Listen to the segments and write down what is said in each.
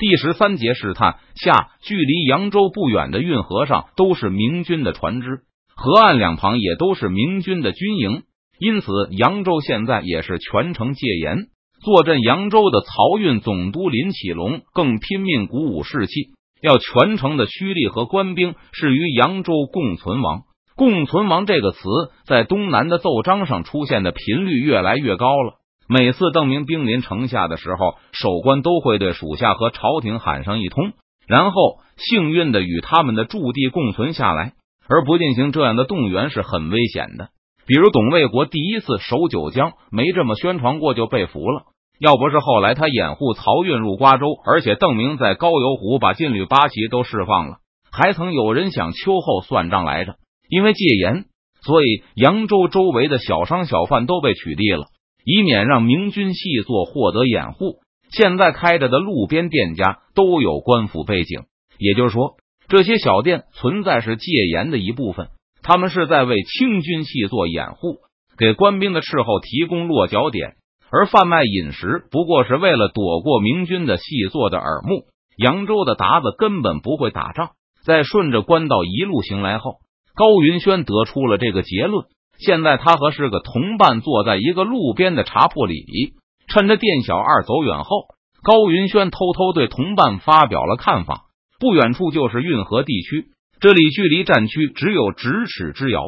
第十三节试探下，距离扬州不远的运河上都是明军的船只，河岸两旁也都是明军的军营，因此扬州现在也是全城戒严。坐镇扬州的漕运总督林启龙更拼命鼓舞士气，要全城的胥吏和官兵是与扬州共存亡。共存亡这个词在东南的奏章上出现的频率越来越高了。每次邓明兵临城下的时候，守官都会对属下和朝廷喊上一通，然后幸运的与他们的驻地共存下来。而不进行这样的动员是很危险的。比如董卫国第一次守九江，没这么宣传过就被俘了。要不是后来他掩护漕运入瓜州，而且邓明在高邮湖把禁旅八旗都释放了，还曾有人想秋后算账来着。因为戒严，所以扬州周围的小商小贩都被取缔了，以免让明军细作获得掩护。现在开着的路边店家都有官府背景，也就是说，这些小店存在是戒严的一部分。他们是在为清军细作掩护，给官兵的伺候提供落脚点，而贩卖饮食不过是为了躲过明军的细作的耳目。扬州的鞑子根本不会打仗，在顺着官道一路行来后。高云轩得出了这个结论。现在他和是个同伴坐在一个路边的茶铺里，趁着店小二走远后，高云轩偷偷对同伴发表了看法。不远处就是运河地区，这里距离战区只有咫尺之遥，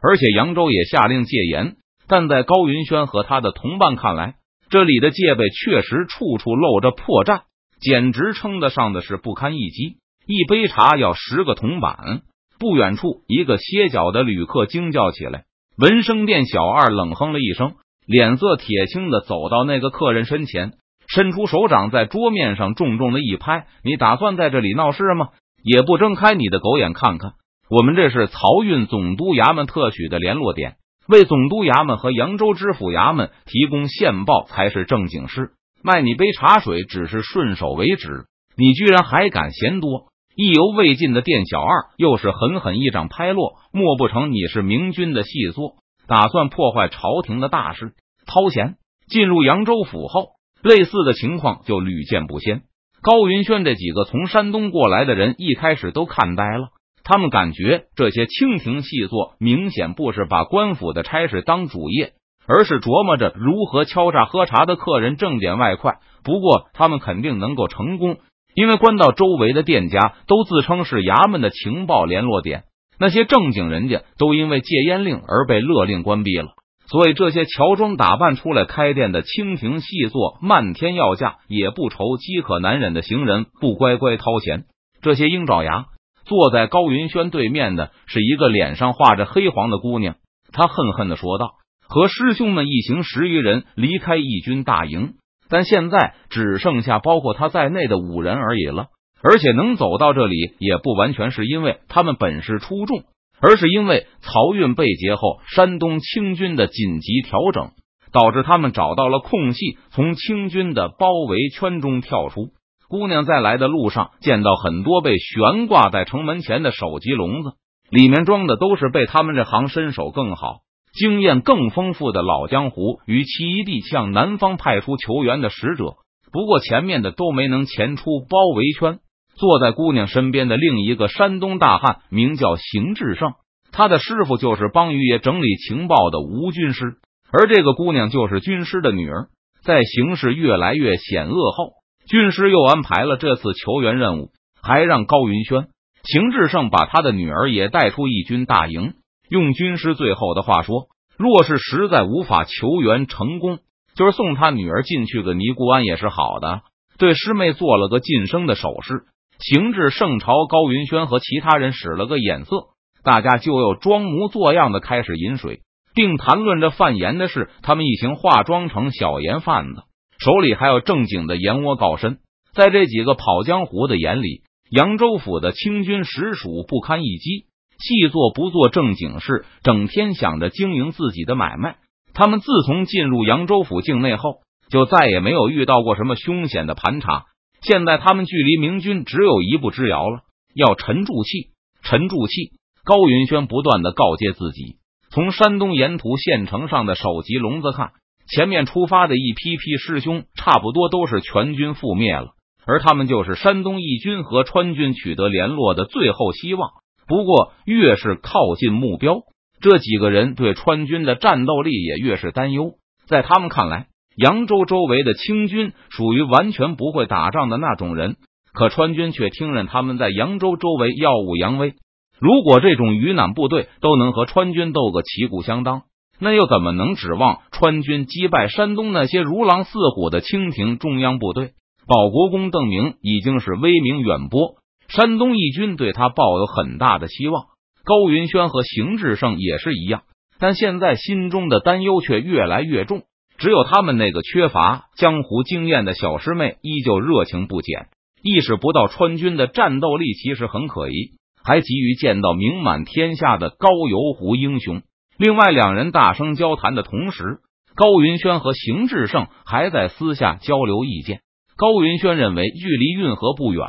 而且扬州也下令戒严。但在高云轩和他的同伴看来，这里的戒备确实处处露着破绽，简直称得上的是不堪一击。一杯茶要十个铜板。不远处，一个歇脚的旅客惊叫起来。闻声店小二冷哼了一声，脸色铁青的走到那个客人身前，伸出手掌在桌面上重重的一拍：“你打算在这里闹事吗？也不睁开你的狗眼看看，我们这是漕运总督衙门特许的联络点，为总督衙门和扬州知府衙门提供线报才是正经事。卖你杯茶水只是顺手为止，你居然还敢嫌多！”意犹未尽的店小二又是狠狠一掌拍落，莫不成你是明君的细作，打算破坏朝廷的大事？掏钱进入扬州府后，类似的情况就屡见不鲜。高云轩这几个从山东过来的人一开始都看呆了，他们感觉这些清廷细作明显不是把官府的差事当主业，而是琢磨着如何敲诈喝茶的客人挣点外快。不过他们肯定能够成功。因为关到周围的店家都自称是衙门的情报联络点，那些正经人家都因为戒烟令而被勒令关闭了，所以这些乔装打扮出来开店的清廷细作漫天要价，也不愁饥渴难忍的行人不乖乖掏钱。这些鹰爪牙坐在高云轩对面的是一个脸上画着黑黄的姑娘，她恨恨的说道：“和师兄们一行十余人离开义军大营。”但现在只剩下包括他在内的五人而已了，而且能走到这里，也不完全是因为他们本事出众，而是因为漕运被劫后，山东清军的紧急调整，导致他们找到了空隙，从清军的包围圈中跳出。姑娘在来的路上，见到很多被悬挂在城门前的手机笼子，里面装的都是被他们这行身手更好。经验更丰富的老江湖与七弟向南方派出求援的使者，不过前面的都没能潜出包围圈。坐在姑娘身边的另一个山东大汉名叫邢志胜，他的师傅就是帮于爷整理情报的吴军师，而这个姑娘就是军师的女儿。在形势越来越险恶后，军师又安排了这次求援任务，还让高云轩、邢志胜把他的女儿也带出义军大营。用军师最后的话说：“若是实在无法求援成功，就是送他女儿进去个尼姑庵也是好的。”对师妹做了个晋升的手势，行至圣朝高云轩和其他人使了个眼色，大家就又装模作样的开始饮水，并谈论着贩盐的事。他们一行化妆成小盐贩子，手里还有正经的盐窝告身。在这几个跑江湖的眼里，扬州府的清军实属不堪一击。细作不做正经事，整天想着经营自己的买卖。他们自从进入扬州府境内后，就再也没有遇到过什么凶险的盘查。现在他们距离明军只有一步之遥了，要沉住气，沉住气。高云轩不断的告诫自己。从山东沿途县城上的首级笼子看，前面出发的一批批师兄，差不多都是全军覆灭了。而他们就是山东义军和川军取得联络的最后希望。不过，越是靠近目标，这几个人对川军的战斗力也越是担忧。在他们看来，扬州周围的清军属于完全不会打仗的那种人，可川军却听任他们在扬州周围耀武扬威。如果这种鱼腩部队都能和川军斗个旗鼓相当，那又怎么能指望川军击败山东那些如狼似虎的清廷中央部队？保国公邓明已经是威名远播，山东义军对他抱有很大的希望。高云轩和邢志胜也是一样，但现在心中的担忧却越来越重。只有他们那个缺乏江湖经验的小师妹依旧热情不减，意识不到川军的战斗力其实很可疑，还急于见到名满天下的高邮湖英雄。另外两人大声交谈的同时，高云轩和邢志胜还在私下交流意见。高云轩认为距离运河不远，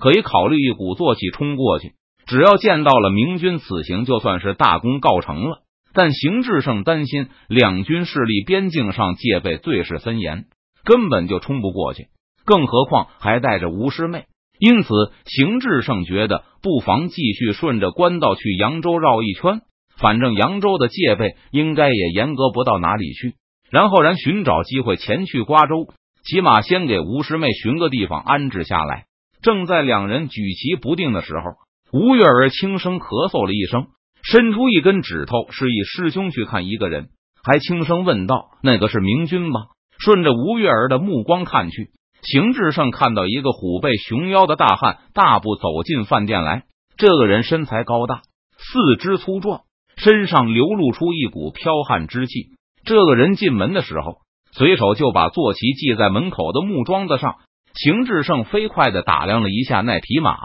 可以考虑一鼓作气冲过去，只要见到了明军，此行就算是大功告成了。但邢志胜担心两军势力边境上戒备最是森严，根本就冲不过去。更何况还带着吴师妹，因此邢志胜觉得不妨继续顺着官道去扬州绕一圈，反正扬州的戒备应该也严格不到哪里去。然后然寻找机会前去瓜州，起码先给吴师妹寻个地方安置下来。正在两人举棋不定的时候，吴月儿轻声咳嗽了一声。伸出一根指头，示意师兄去看一个人，还轻声问道：“那个是明君吗？”顺着吴月儿的目光看去，邢志胜看到一个虎背熊腰的大汉大步走进饭店来。这个人身材高大，四肢粗壮，身上流露出一股剽悍之气。这个人进门的时候，随手就把坐骑系在门口的木桩子上。邢志胜飞快的打量了一下那匹马，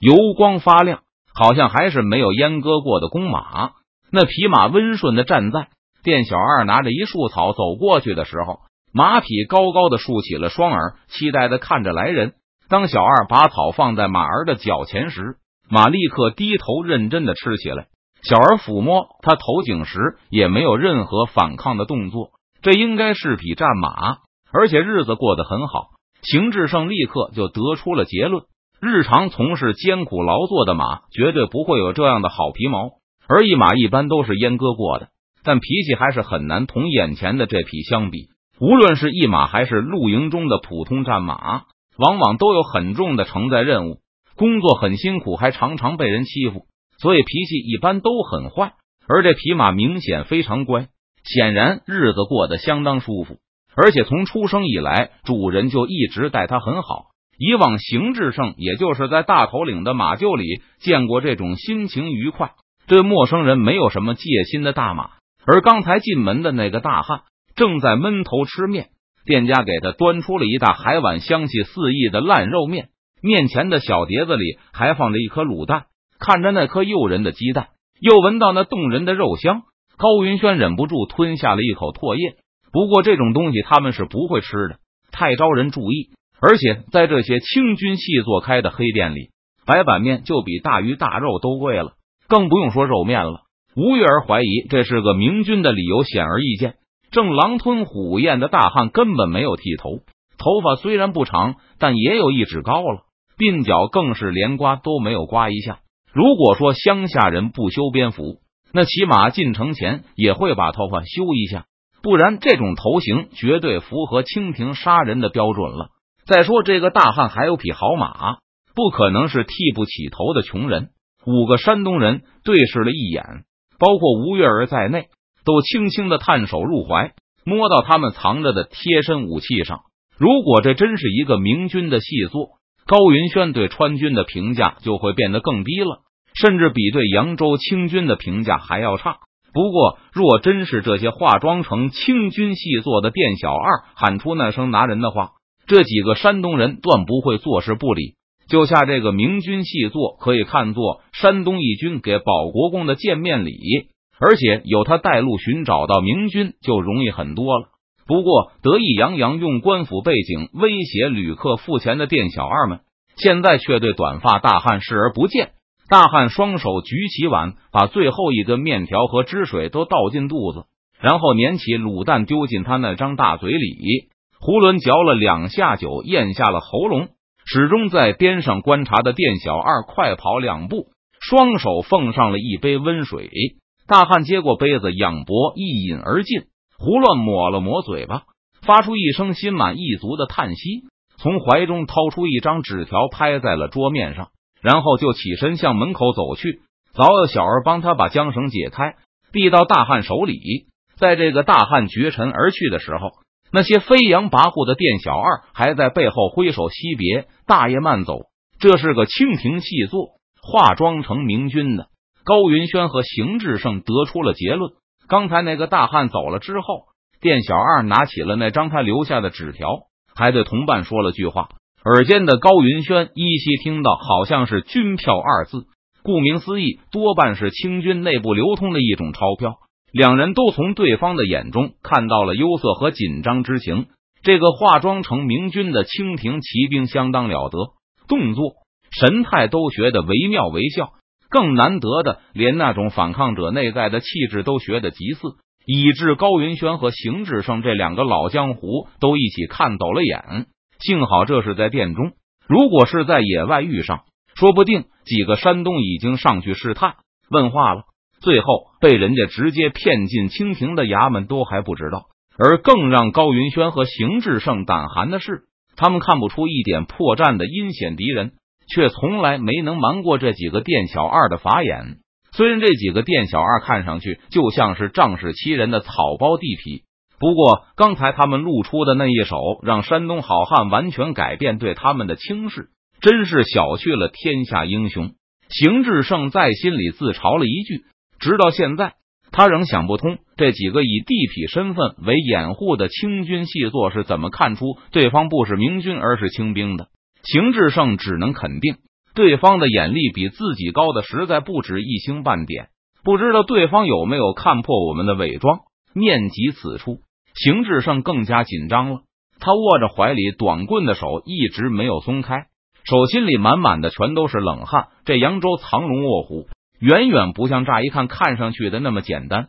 油光发亮。好像还是没有阉割过的公马，那匹马温顺的站在店小二拿着一束草走过去的时候，马匹高高的竖起了双耳，期待的看着来人。当小二把草放在马儿的脚前时，马立刻低头认真的吃起来。小儿抚摸他头颈时，也没有任何反抗的动作。这应该是匹战马，而且日子过得很好。邢志胜立刻就得出了结论。日常从事艰苦劳作的马绝对不会有这样的好皮毛，而一马一般都是阉割过的，但脾气还是很难同眼前的这匹相比。无论是一马还是露营中的普通战马，往往都有很重的承载任务，工作很辛苦，还常常被人欺负，所以脾气一般都很坏。而这匹马明显非常乖，显然日子过得相当舒服，而且从出生以来，主人就一直待它很好。以往邢志胜也就是在大头领的马厩里见过这种心情愉快、对陌生人没有什么戒心的大马。而刚才进门的那个大汉正在闷头吃面，店家给他端出了一大海碗香气四溢的烂肉面，面前的小碟子里还放着一颗卤蛋。看着那颗诱人的鸡蛋，又闻到那动人的肉香，高云轩忍不住吞下了一口唾液。不过这种东西他们是不会吃的，太招人注意。而且在这些清军细作开的黑店里，白板面就比大鱼大肉都贵了，更不用说肉面了。吴月儿怀疑这是个明军的理由，显而易见。正狼吞虎咽的大汉根本没有剃头，头发虽然不长，但也有一指高了，鬓角更是连刮都没有刮一下。如果说乡下人不修边幅，那起码进城前也会把头发修一下，不然这种头型绝对符合清廷杀人的标准了。再说这个大汉还有匹好马，不可能是剃不起头的穷人。五个山东人对视了一眼，包括吴月儿在内，都轻轻的探手入怀，摸到他们藏着的贴身武器上。如果这真是一个明军的细作，高云轩对川军的评价就会变得更低了，甚至比对扬州清军的评价还要差。不过，若真是这些化妆成清军细作的店小二喊出那声拿人的话，这几个山东人断不会坐视不理，就下这个明军细作，可以看作山东义军给保国公的见面礼。而且有他带路寻找到明军，就容易很多了。不过得意洋洋用官府背景威胁旅客付钱的店小二们，现在却对短发大汉视而不见。大汉双手举起碗，把最后一根面条和汁水都倒进肚子，然后捻起卤蛋丢进他那张大嘴里。囫囵嚼了两下酒，咽下了喉咙，始终在边上观察的店小二快跑两步，双手奉上了一杯温水。大汉接过杯子，仰脖一饮而尽，胡乱抹了抹嘴巴，发出一声心满意足的叹息，从怀中掏出一张纸条，拍在了桌面上，然后就起身向门口走去。早有小儿帮他把缰绳解开，递到大汉手里。在这个大汉绝尘而去的时候。那些飞扬跋扈的店小二还在背后挥手惜别，大爷慢走。这是个清廷细作，化妆成明君的高云轩和邢志胜得出了结论。刚才那个大汉走了之后，店小二拿起了那张他留下的纸条，还对同伴说了句话。耳尖的高云轩依稀听到，好像是“军票”二字。顾名思义，多半是清军内部流通的一种钞票。两人都从对方的眼中看到了忧色和紧张之情。这个化妆成明军的清廷骑兵相当了得，动作神态都学得惟妙惟肖。更难得的，连那种反抗者内在的气质都学得极似，以致高云轩和邢志胜这两个老江湖都一起看走了眼。幸好这是在殿中，如果是在野外遇上，说不定几个山东已经上去试探问话了。最后被人家直接骗进清廷的衙门都还不知道，而更让高云轩和邢志胜胆寒的是，他们看不出一点破绽的阴险敌人，却从来没能瞒过这几个店小二的法眼。虽然这几个店小二看上去就像是仗势欺人的草包地痞，不过刚才他们露出的那一手，让山东好汉完全改变对他们的轻视，真是小觑了天下英雄。邢志胜在心里自嘲了一句。直到现在，他仍想不通这几个以地痞身份为掩护的清军细作是怎么看出对方不是明军而是清兵的。邢志胜只能肯定，对方的眼力比自己高的实在不止一星半点。不知道对方有没有看破我们的伪装？念及此处，邢志胜更加紧张了。他握着怀里短棍的手一直没有松开，手心里满满的全都是冷汗。这扬州藏龙卧虎。远远不像乍一看看上去的那么简单。